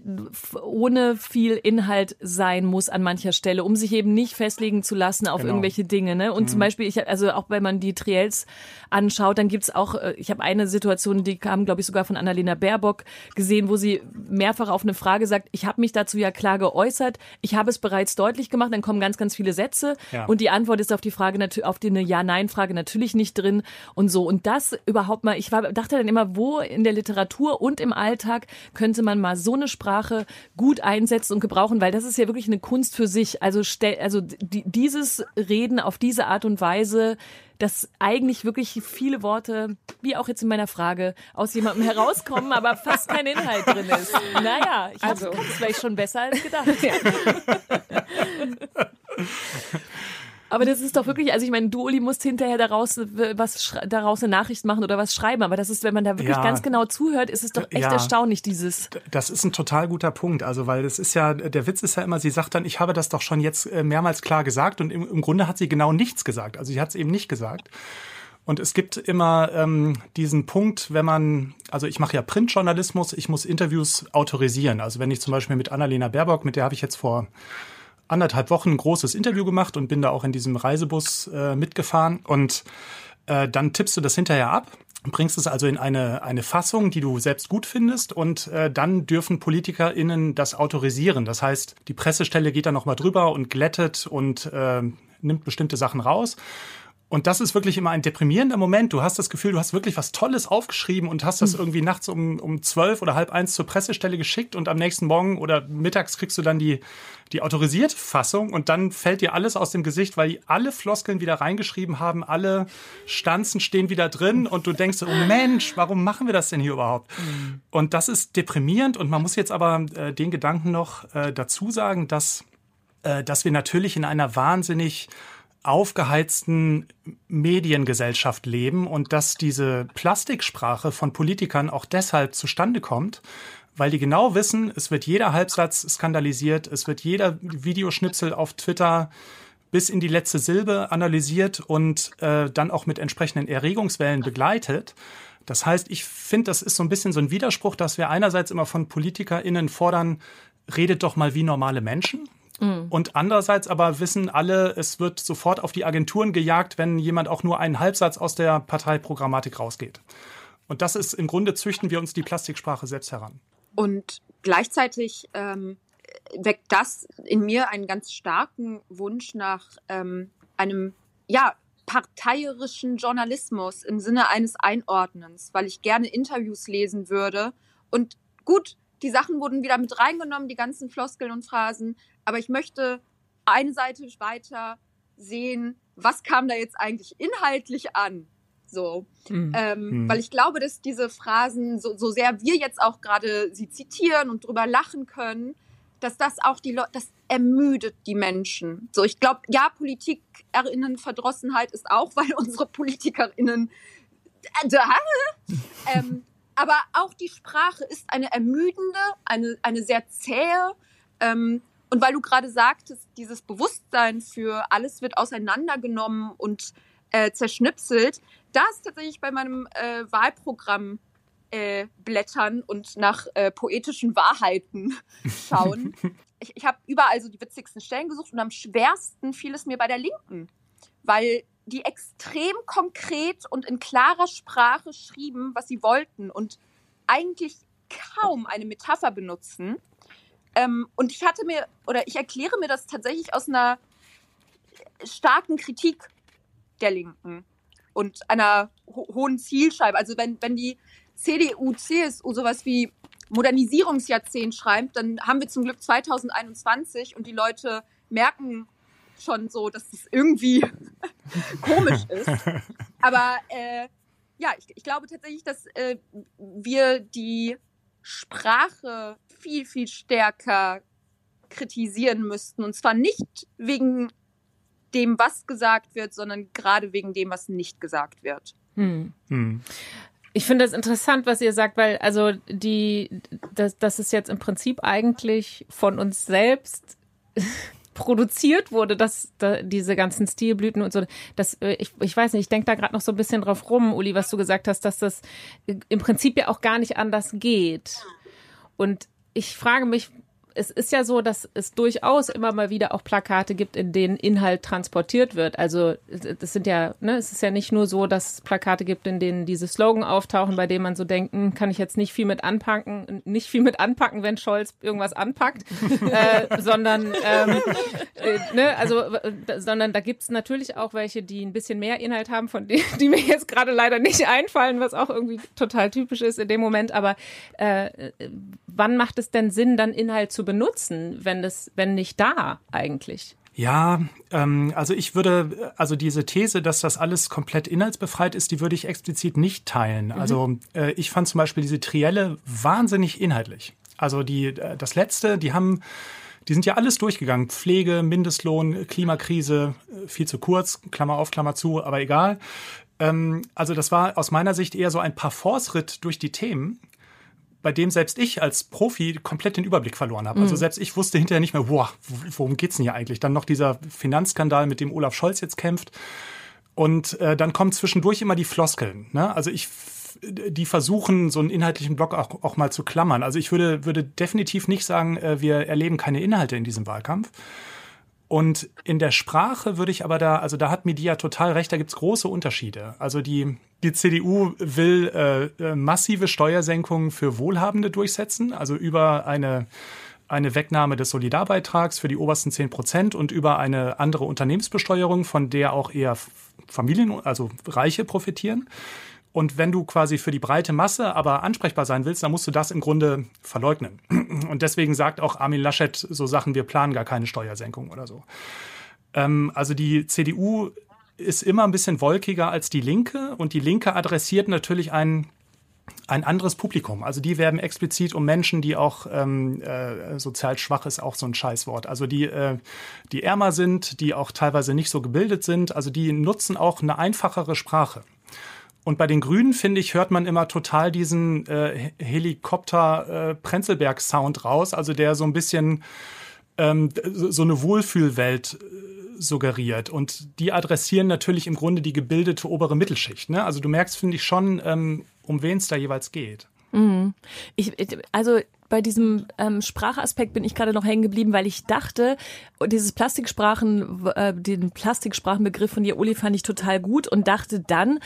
ohne viel Inhalt sein muss an mancher Stelle, um sich eben nicht festlegen zu lassen auf Genau. irgendwelche Dinge. Ne? Und zum Beispiel, ich, also auch wenn man die Triels anschaut, dann gibt's auch, äh, ich habe eine Situation, die kam, glaube ich, sogar von Annalena Baerbock gesehen, wo sie mehrfach auf eine Frage sagt, ich habe mich dazu ja klar geäußert, ich habe es bereits deutlich gemacht, dann kommen ganz, ganz viele Sätze Ja. und die Antwort ist auf die Frage, auf die eine Ja-Nein-Frage natürlich nicht drin und so. Und das überhaupt mal, ich war, dachte dann immer, wo in der Literatur und im Alltag könnte man mal so eine Sprache gut einsetzen und gebrauchen, weil das ist ja wirklich eine Kunst für sich. Also, stell, also die, dieses Reden auf diese Art und Weise, dass eigentlich wirklich viele Worte, wie auch jetzt in meiner Frage, aus jemandem herauskommen, aber fast kein Inhalt drin ist. Naja, ich Also. kann es vielleicht schon besser als gedacht. Aber das ist doch wirklich, also ich meine, du, Uli, musst hinterher daraus was daraus eine Nachricht machen oder was schreiben. Aber das ist, wenn man da wirklich Ja. ganz genau zuhört, ist es doch echt Ja. erstaunlich, dieses. Das ist ein total guter Punkt. Also, weil das ist ja, der Witz ist ja immer, sie sagt dann, ich habe das doch schon jetzt äh, mehrmals klar gesagt und im, im Grunde hat sie genau nichts gesagt. Also, sie hat es eben nicht gesagt. Und es gibt immer ähm, diesen Punkt, wenn man, also ich mache ja Printjournalismus, ich muss Interviews autorisieren. Also wenn ich zum Beispiel mit Annalena Baerbock, mit der habe ich jetzt vor anderthalb Wochen ein großes Interview gemacht und bin da auch in diesem Reisebus äh, mitgefahren. Und äh, dann tippst du das hinterher ab, bringst es also in eine, eine Fassung, die du selbst gut findest und äh, dann dürfen PolitikerInnen das autorisieren. Das heißt, die Pressestelle geht da nochmal drüber und glättet und äh, nimmt bestimmte Sachen raus. Und das ist wirklich immer ein deprimierender Moment. Du hast das Gefühl, du hast wirklich was Tolles aufgeschrieben und hast das irgendwie nachts um, um zwölf oder halb eins zur Pressestelle geschickt und am nächsten Morgen oder mittags kriegst du dann die, die autorisierte Fassung und dann fällt dir alles aus dem Gesicht, weil die alle Floskeln wieder reingeschrieben haben, alle Stanzen stehen wieder drin und du denkst, so, oh Mensch, warum machen wir das denn hier überhaupt? Und das ist deprimierend und man muss jetzt aber äh, den Gedanken noch äh, dazu sagen, dass, äh, dass wir natürlich in einer wahnsinnig aufgeheizten Mediengesellschaft leben und dass diese Plastiksprache von Politikern auch deshalb zustande kommt, weil die genau wissen, es wird jeder Halbsatz skandalisiert, es wird jeder Videoschnipsel auf Twitter bis in die letzte Silbe analysiert und äh, dann auch mit entsprechenden Erregungswellen begleitet. Das heißt, ich finde, das ist so ein bisschen so ein Widerspruch, dass wir einerseits immer von PolitikerInnen fordern, redet doch mal wie normale Menschen. Und andererseits aber wissen alle, es wird sofort auf die Agenturen gejagt, wenn jemand auch nur einen Halbsatz aus der Parteiprogrammatik rausgeht. Und das ist im Grunde züchten wir uns die Plastiksprache selbst heran. Und gleichzeitig ähm, weckt das in mir einen ganz starken Wunsch nach ähm, einem, ja, parteierischen Journalismus im Sinne eines Einordnens, weil ich gerne Interviews lesen würde. Und gut, die Sachen wurden wieder mit reingenommen, die ganzen Floskeln und Phrasen, aber ich möchte eine Seite weiter sehen, was kam da jetzt eigentlich inhaltlich an? So, Mhm. ähm, Mhm. weil ich glaube, dass diese Phrasen, so, so sehr wir jetzt auch gerade sie zitieren und drüber lachen können, dass das auch die Leute, das ermüdet die Menschen. So, ich glaube, ja, PolitikerInnen-Verdrossenheit ist auch, weil unsere PolitikerInnen äh, da, ähm, aber auch die Sprache ist eine ermüdende, eine, eine sehr zähe. Ähm, und weil du gerade sagtest, dieses Bewusstsein für alles wird auseinandergenommen und äh, zerschnipselt, da ist tatsächlich bei meinem äh, Wahlprogramm äh, blättern und nach äh, poetischen Wahrheiten schauen. ich ich habe überall so die witzigsten Stellen gesucht und am schwersten fiel es mir bei der Linken. weil die extrem konkret und in klarer Sprache schrieben, was sie wollten und eigentlich kaum eine Metapher benutzen. Ähm, und ich hatte mir, oder ich erkläre mir das tatsächlich aus einer starken Kritik der Linken und einer ho hohen Zielscheibe. Also wenn, wenn die CDU, CSU sowas wie Modernisierungsjahrzehnt schreibt, dann haben wir zum Glück 2021 und die Leute merken schon so, dass es irgendwie komisch ist. Aber äh, ja, ich, ich, glaube tatsächlich, dass äh, wir die Sprache viel, viel stärker kritisieren müssten. Und zwar nicht wegen dem, was gesagt wird, sondern gerade wegen dem, was nicht gesagt wird. Hm. Hm. Ich finde das interessant, was ihr sagt, weil also die, das, das ist jetzt im Prinzip eigentlich von uns selbst produziert wurde, dass da, diese ganzen Stilblüten und so, das, äh, ich, ich weiß nicht, ich denke da gerade noch so ein bisschen drauf rum, Uli, was du gesagt hast, dass das im Prinzip ja auch gar nicht anders geht. Und ich frage mich, es ist ja so, dass es durchaus immer mal wieder auch Plakate gibt, in denen Inhalt transportiert wird. Also das sind ja, ne, es ist ja nicht nur so, dass es Plakate gibt, in denen diese Slogan auftauchen, bei denen man so denkt, hm, kann ich jetzt nicht viel mit anpacken, nicht viel mit anpacken, wenn Scholz irgendwas anpackt, äh, sondern ähm, äh, ne, also sondern da gibt es natürlich auch welche, die ein bisschen mehr Inhalt haben, von denen, die mir jetzt gerade leider nicht einfallen, was auch irgendwie total typisch ist in dem Moment. Aber äh, wann macht es denn Sinn, dann Inhalt zu benutzen, wenn das, wenn nicht da eigentlich? Ja, ähm, also ich würde, also diese These, dass das alles komplett inhaltsbefreit ist, die würde ich explizit nicht teilen. Mhm. Also äh, ich fand zum Beispiel diese Trielle wahnsinnig inhaltlich. Also die, äh, das letzte, die haben, die sind ja alles durchgegangen. Pflege, Mindestlohn, Klimakrise, äh, viel zu kurz, Klammer auf, Klammer zu, aber egal. Ähm, also das war aus meiner Sicht eher so ein Parforce-Ritt durch die Themen bei dem selbst ich als Profi komplett den Überblick verloren habe. Also mhm. selbst ich wusste hinterher nicht mehr, boah, worum geht's denn hier eigentlich? Dann noch dieser Finanzskandal, mit dem Olaf Scholz jetzt kämpft. Und äh, dann kommen zwischendurch immer die Floskeln. Ne? Also ich die versuchen, so einen inhaltlichen Block auch, auch mal zu klammern. Also ich würde, würde definitiv nicht sagen, äh, wir erleben keine Inhalte in diesem Wahlkampf. Und in der Sprache würde ich aber da, also da hat Media total recht, da gibt's große Unterschiede. Also die, die CDU will äh, äh, massive Steuersenkungen für Wohlhabende durchsetzen, also über eine eine Wegnahme des Solidarbeitrags für die obersten zehn Prozent und über eine andere Unternehmensbesteuerung, von der auch eher Familien, also Reiche profitieren. Und wenn du quasi für die breite Masse aber ansprechbar sein willst, dann musst du das im Grunde verleugnen. Und deswegen sagt auch Armin Laschet so Sachen, wir planen gar keine Steuersenkung oder so. Ähm, also die CDU ist immer ein bisschen wolkiger als die Linke und die Linke adressiert natürlich ein ein anderes Publikum. Also die werben explizit um Menschen, die auch ähm, äh, sozial schwach ist, auch so ein Scheißwort. Also die, äh, die ärmer sind, die auch teilweise nicht so gebildet sind. Also die nutzen auch eine einfachere Sprache. Und bei den Grünen, finde ich, hört man immer total diesen äh, Helikopter-Prenzelberg-Sound raus, also der so ein bisschen ähm, so eine Wohlfühlwelt äh, suggeriert. Und die adressieren natürlich im Grunde die gebildete obere Mittelschicht. Ne? Also du merkst, finde ich, schon, ähm, um wen es da jeweils geht. Mhm. Ich, also bei diesem ähm, Sprachaspekt bin ich gerade noch hängen geblieben, weil ich dachte, dieses Plastiksprachen, äh, den Plastiksprachenbegriff von dir, Uli, fand ich total gut und dachte dann,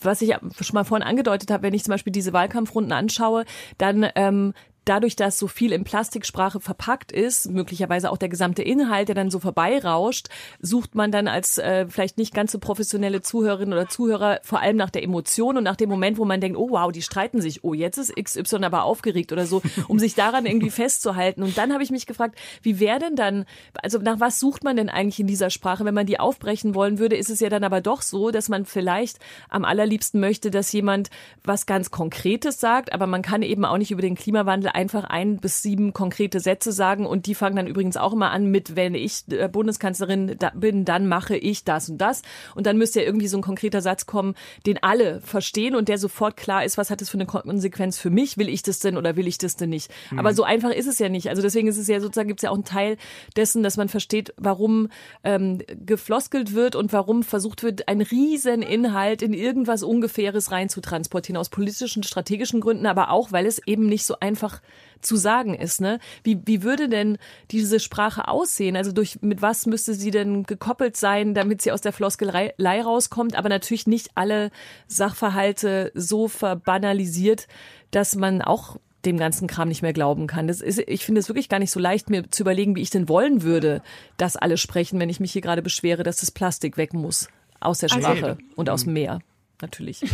was ich schon mal vorhin angedeutet habe, wenn ich zum Beispiel diese Wahlkampfrunden anschaue, dann ähm, dadurch, dass so viel in Plastiksprache verpackt ist, möglicherweise auch der gesamte Inhalt, der dann so vorbeirauscht, sucht man dann als äh, vielleicht nicht ganz so professionelle Zuhörerin oder Zuhörer vor allem nach der Emotion und nach dem Moment, wo man denkt, oh wow, die streiten sich, oh jetzt ist XY aber aufgeregt oder so, um sich daran irgendwie festzuhalten. Und dann habe ich mich gefragt, wie wäre denn dann, also nach was sucht man denn eigentlich in dieser Sprache? Wenn man die aufbrechen wollen würde, ist es ja dann aber doch so, dass man vielleicht am allerliebsten möchte, dass jemand was ganz Konkretes sagt, aber man kann eben auch nicht über den Klimawandel einfach ein bis sieben konkrete Sätze sagen und die fangen dann übrigens auch immer an mit, wenn ich äh, Bundeskanzlerin bin, dann mache ich das und das. Und dann müsste ja irgendwie so ein konkreter Satz kommen, den alle verstehen und der sofort klar ist, was hat das für eine Konsequenz für mich? Will ich das denn oder will ich das denn nicht? Mhm. Aber so einfach ist es ja nicht. Also deswegen ist es ja sozusagen, gibt es ja auch einen Teil dessen, dass man versteht, warum ähm, gefloskelt wird und warum versucht wird, einen riesen Inhalt in irgendwas Ungefähres reinzutransportieren, aus politischen, strategischen Gründen, aber auch, weil es eben nicht so einfach zu sagen ist. Ne? Wie, wie würde denn diese Sprache aussehen? Also durch mit was müsste sie denn gekoppelt sein, damit sie aus der Floskelei rauskommt, aber natürlich nicht alle Sachverhalte so verbanalisiert, dass man auch dem ganzen Kram nicht mehr glauben kann. Das ist, ich finde es wirklich gar nicht so leicht, mir zu überlegen, wie ich denn wollen würde, dass alle sprechen, wenn ich mich hier gerade beschwere, dass das Plastik weg muss aus der Sprache also, und aus dem Meer, natürlich.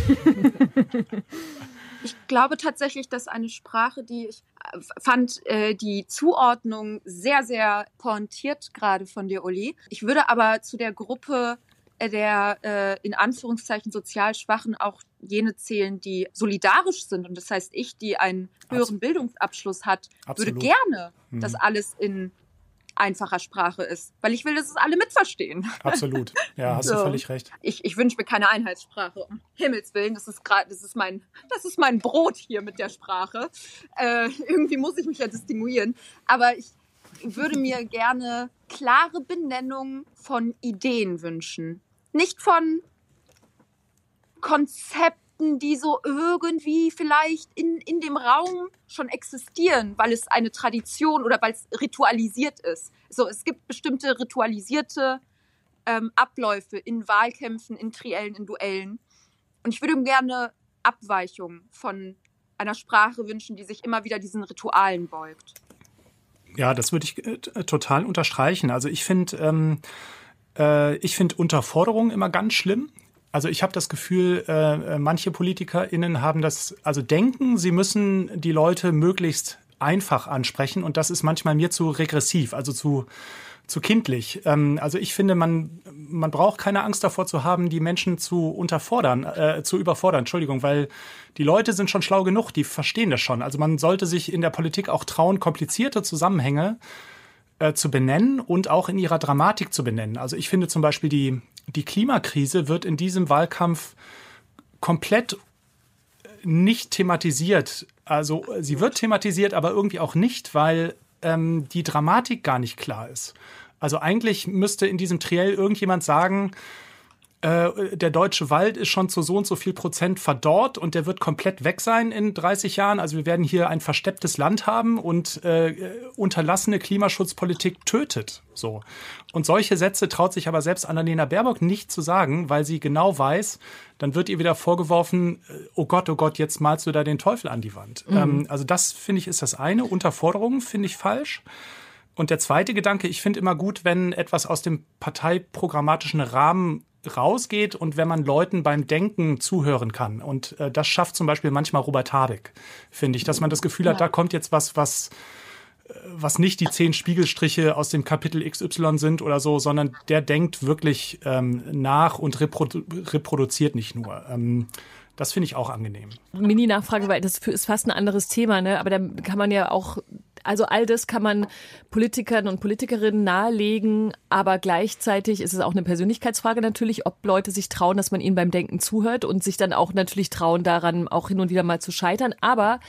Ich glaube tatsächlich, dass eine Sprache, die ich äh, fand, äh, die Zuordnung sehr, sehr pointiert gerade von dir, Uli. Ich würde aber zu der Gruppe äh, der äh, in Anführungszeichen sozial Schwachen auch jene zählen, die solidarisch sind. Und das heißt, ich, die einen höheren Absolut. Bildungsabschluss hat, Absolut. würde gerne mhm. das alles in einfacher Sprache ist, weil ich will, dass es alle mitverstehen. Absolut. Ja, hast so. du völlig recht. Ich, ich wünsche mir keine Einheitssprache, um Himmels Willen. Das ist gerade, das ist mein, das ist mein Brot hier mit der Sprache. Äh, irgendwie muss ich mich ja distinguieren. Aber ich würde mir gerne klare Benennung von Ideen wünschen. Nicht von Konzepten die so irgendwie vielleicht in, in dem Raum schon existieren, weil es eine Tradition oder weil es ritualisiert ist. So, es gibt bestimmte ritualisierte ähm, Abläufe in Wahlkämpfen, in Triellen, in Duellen. Und ich würde gerne Abweichungen von einer Sprache wünschen, die sich immer wieder diesen Ritualen beugt. Ja, das würde ich äh, total unterstreichen. Also ich finde, ähm, äh, ich finde Unterforderung immer ganz schlimm. Also ich habe das Gefühl, äh, äh manche PolitikerInnen haben das, also denken, sie müssen die Leute möglichst einfach ansprechen und das ist manchmal mir zu regressiv, also zu zu kindlich. Ähm, also ich finde, man man braucht keine Angst davor zu haben, die Menschen zu unterfordern, äh, zu überfordern. Entschuldigung, weil die Leute sind schon schlau genug, die verstehen das schon. Also man sollte sich in der Politik auch trauen, komplizierte Zusammenhänge äh, zu benennen und auch in ihrer Dramatik zu benennen. Also ich finde zum Beispiel die die Klimakrise wird in diesem Wahlkampf komplett nicht thematisiert. Also sie wird thematisiert, aber irgendwie auch nicht, weil ähm, die Dramatik gar nicht klar ist. Also eigentlich müsste in diesem Triell irgendjemand sagen, äh, der deutsche Wald ist schon zu so und so viel Prozent verdorrt und der wird komplett weg sein in 30 Jahren. Also wir werden hier ein verstepptes Land haben und äh, unterlassene Klimaschutzpolitik tötet. So. Und solche Sätze traut sich aber selbst Annalena Baerbock nicht zu sagen, weil sie genau weiß, dann wird ihr wieder vorgeworfen, äh, oh Gott, oh Gott, jetzt malst du da den Teufel an die Wand. Mhm. Ähm, also das finde ich ist das eine. Unterforderungen finde ich falsch. Und der zweite Gedanke, ich finde immer gut, wenn etwas aus dem parteiprogrammatischen Rahmen rausgeht und wenn man Leuten beim Denken zuhören kann. Und äh, das schafft zum Beispiel manchmal Robert Habeck, finde ich, dass man das Gefühl hat, da kommt jetzt was, was äh, was nicht die zehn Spiegelstriche aus dem Kapitel XY sind oder so, sondern der denkt wirklich ähm, nach und reprodu reproduziert nicht nur. Ähm, das finde ich auch angenehm. Mini-Nachfrage, weil das ist fast ein anderes Thema, ne? aber da kann man ja auch also all das kann man Politikern und Politikerinnen nahelegen, aber gleichzeitig ist es auch eine Persönlichkeitsfrage natürlich, ob Leute sich trauen, dass man ihnen beim Denken zuhört und sich dann auch natürlich trauen, daran auch hin und wieder mal zu scheitern. Aber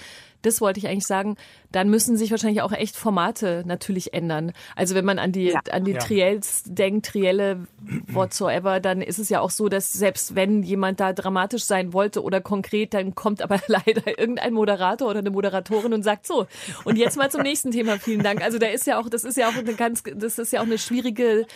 das wollte ich eigentlich sagen, dann müssen sich wahrscheinlich auch echt Formate natürlich ändern. Also wenn man an die, ja. an die ja. Triels denkt, Trielle, whatsoever, dann ist es ja auch so, dass selbst wenn jemand da dramatisch sein wollte oder konkret, dann kommt aber leider irgendein Moderator oder eine Moderatorin und sagt so. Und jetzt mal zum nächsten Thema. Vielen Dank. Also da ist ja auch, das ist ja auch eine ganz, das ist ja auch eine schwierige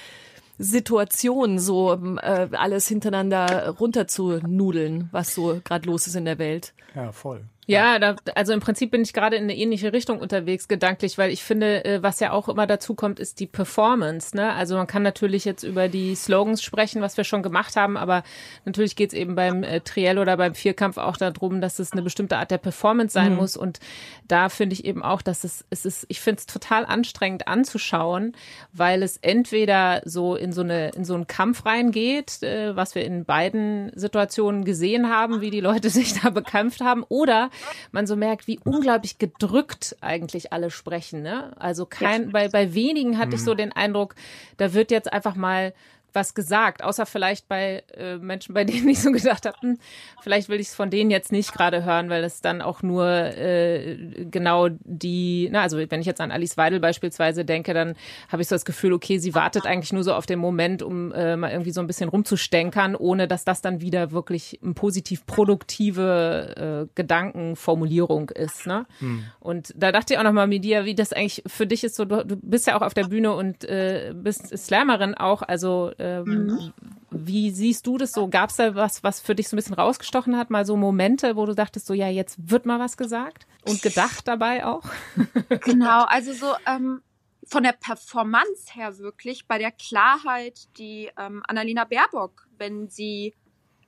Situation, so äh, alles hintereinander runter zu nudeln, was so gerade los ist in der Welt. Ja, voll. Ja, da, also im Prinzip bin ich gerade in eine ähnliche Richtung unterwegs, gedanklich, weil ich finde, äh, was ja auch immer dazu kommt, ist die Performance. Ne? Also man kann natürlich jetzt über die Slogans sprechen, was wir schon gemacht haben, aber natürlich geht es eben beim äh, Triell oder beim Vierkampf auch darum, dass es eine bestimmte Art der Performance sein mhm. muss. Und da finde ich eben auch, dass es, es ist, ich finde es total anstrengend anzuschauen, weil es entweder so in so eine in so einen Kampf reingeht, äh, was wir in beiden Situationen gesehen haben, wie die Leute sich da bekämpft haben, oder man so merkt, wie unglaublich gedrückt eigentlich alle sprechen. Ne? Also kein, bei, bei wenigen hatte ich so mhm. den Eindruck, da wird jetzt einfach mal was gesagt, außer vielleicht bei äh, Menschen, bei denen ich so gedacht habe, hm, vielleicht will ich es von denen jetzt nicht gerade hören, weil es dann auch nur äh, genau die, na, also wenn ich jetzt an Alice Weidel beispielsweise denke, dann habe ich so das Gefühl, okay, sie wartet eigentlich nur so auf den Moment, um äh, mal irgendwie so ein bisschen rumzustänkern, ohne dass das dann wieder wirklich eine positiv produktive äh, Gedankenformulierung ist. Ne? Hm. Und da dachte ich auch nochmal mit dir, wie das eigentlich für dich ist, so du, du bist ja auch auf der Bühne und äh, bist Slammerin auch, also ähm, wie siehst du das so? Gab es da was, was für dich so ein bisschen rausgestochen hat? Mal so Momente, wo du dachtest, so ja, jetzt wird mal was gesagt und gedacht dabei auch? Genau, also so ähm, von der Performance her wirklich, bei der Klarheit, die ähm, Annalena Baerbock, wenn sie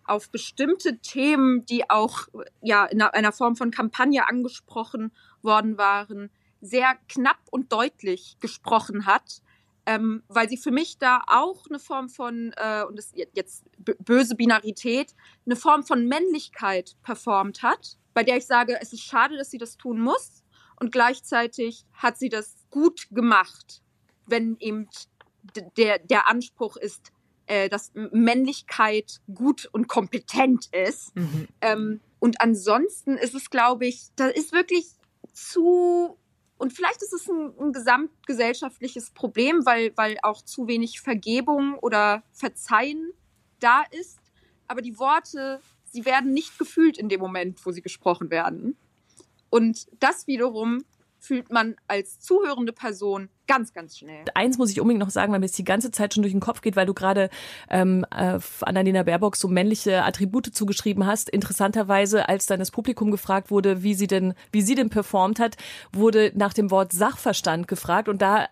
auf bestimmte Themen, die auch ja in einer Form von Kampagne angesprochen worden waren, sehr knapp und deutlich gesprochen hat, ähm, weil sie für mich da auch eine Form von, äh, und das jetzt böse Binarität, eine Form von Männlichkeit performt hat, bei der ich sage, es ist schade, dass sie das tun muss und gleichzeitig hat sie das gut gemacht, wenn eben der, der Anspruch ist, äh, dass Männlichkeit gut und kompetent ist. Mhm. Ähm, und ansonsten ist es, glaube ich, da ist wirklich zu und vielleicht ist es ein, ein, gesamtgesellschaftliches Problem, weil, weil auch zu wenig Vergebung oder Verzeihen da ist. Aber die Worte, sie werden nicht gefühlt in dem Moment, wo sie gesprochen werden. Und das wiederum fühlt man als zuhörende Person ganz, ganz schnell. Eins muss ich unbedingt noch sagen, weil mir es die ganze Zeit schon durch den Kopf geht, weil du gerade ähm, äh, Annalena Baerbock so männliche Attribute zugeschrieben hast. Interessanterweise, als dann das Publikum gefragt wurde, wie sie denn, wie sie denn performt hat, wurde nach dem Wort Sachverstand gefragt und da äh,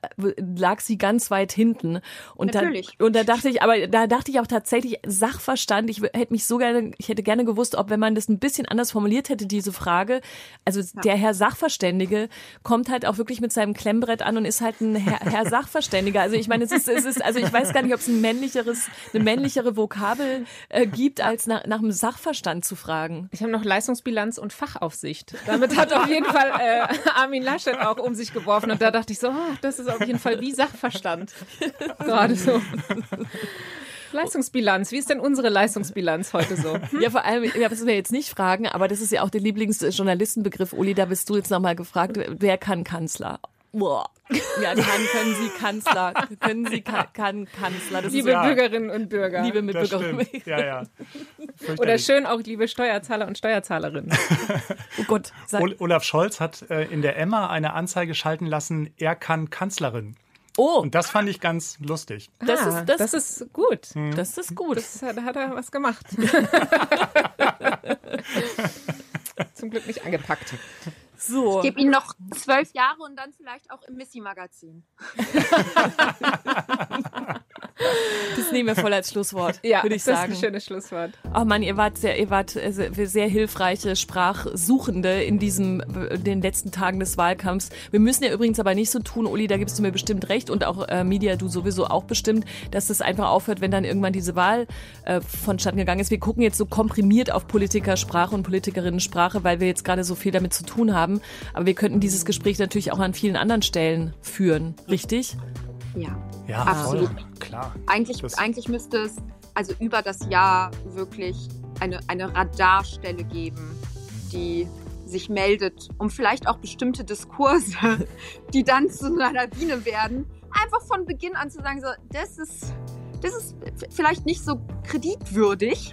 lag sie ganz weit hinten. Und Natürlich. Da, und da dachte ich, aber da dachte ich auch tatsächlich Sachverstand. Ich hätte mich so gerne, ich hätte gerne gewusst, ob wenn man das ein bisschen anders formuliert hätte, diese Frage. Also ja. der Herr Sachverständige kommt halt auch wirklich mit seinem Klemmbrett an und ist halt ein Herr, Herr Sachverständiger. Also ich meine, es ist, es ist, also ich weiß gar nicht, ob es ein männlicheres, eine männlichere Vokabel äh, gibt, als nach, nach dem Sachverstand zu fragen. Ich habe noch Leistungsbilanz und Fachaufsicht. Damit hat auf jeden Fall äh, Armin Laschet auch um sich geworfen und da dachte ich so, oh, das ist auf jeden Fall wie Sachverstand. Gerade so. Leistungsbilanz. Wie ist denn unsere Leistungsbilanz heute so? Hm? Ja, vor allem, ja, das müssen wir jetzt nicht fragen, aber das ist ja auch der Lieblingsjournalistenbegriff. Uli, da bist du jetzt nochmal gefragt, wer kann Kanzler? Boah. Ja, kann, können Sie Kanzler, können Sie kann, kann Kanzler. Das liebe ist, Bürgerinnen und Bürger. Liebe Mitbürgerinnen. Ja, ja. Oder schön auch liebe Steuerzahler und Steuerzahlerinnen. oh Gott. Olaf Scholz hat äh, in der Emma eine Anzeige schalten lassen, er kann Kanzlerin. Oh. Und das fand ich ganz lustig. Das, ah, ist, das, das ist gut. Hm. Das ist gut. Das hat, hat er was gemacht. Zum Glück nicht angepackt. So. Ich gebe Ihnen noch zwölf Jahre und dann vielleicht auch im Missy-Magazin. das nehmen wir voll als Schlusswort, ja, würde ich sagen. Das ist ein schönes Schlusswort. Oh Mann, ihr wart sehr, ihr wart sehr hilfreiche Sprachsuchende in diesem, in den letzten Tagen des Wahlkampfs. Wir müssen ja übrigens aber nicht so tun, Uli, da gibst du mir bestimmt recht und auch äh, Media, du sowieso auch bestimmt, dass das einfach aufhört, wenn dann irgendwann diese Wahl äh, vonstatten gegangen ist. Wir gucken jetzt so komprimiert auf Politikersprache und Politikerinnensprache, weil wir jetzt gerade so viel damit zu tun haben haben. Aber wir könnten dieses Gespräch natürlich auch an vielen anderen Stellen führen, richtig? Ja, ja absolut. Voll. Klar. Eigentlich, eigentlich müsste es also über das Jahr wirklich eine, eine Radarstelle geben, die sich meldet, um vielleicht auch bestimmte Diskurse, die dann zu einer Biene werden, einfach von Beginn an zu sagen, so, das ist das ist vielleicht nicht so kreditwürdig.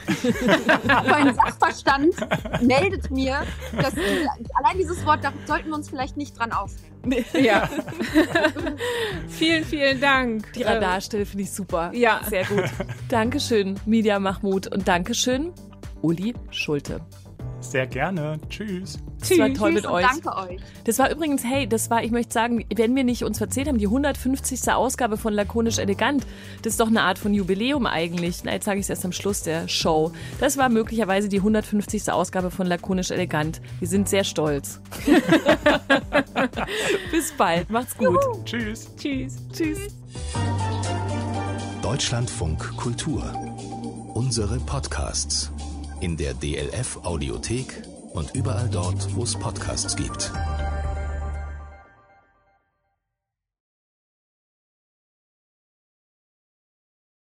Aber ein Sachverstand meldet mir, dass allein dieses Wort, da sollten wir uns vielleicht nicht dran aufhängen. Ja. vielen, vielen Dank. Die Radarstelle finde ich super. Ja. Sehr gut. Dankeschön, Media Mahmoud. Und Dankeschön, Uli Schulte. Sehr gerne. Tschüss. Das war toll Tschüss mit euch. Danke euch. Das war übrigens, hey, das war, ich möchte sagen, wenn wir nicht uns verzählt haben, die 150. Ausgabe von Lakonisch Elegant, das ist doch eine Art von Jubiläum eigentlich. Na, jetzt sage ich es erst am Schluss der Show. Das war möglicherweise die 150. Ausgabe von Lakonisch Elegant. Wir sind sehr stolz. Bis bald. Macht's gut. Juhu. Tschüss. Tschüss. Tschüss. Deutschlandfunk Kultur. Unsere Podcasts in der DLF Audiothek und überall dort, wo es Podcasts gibt.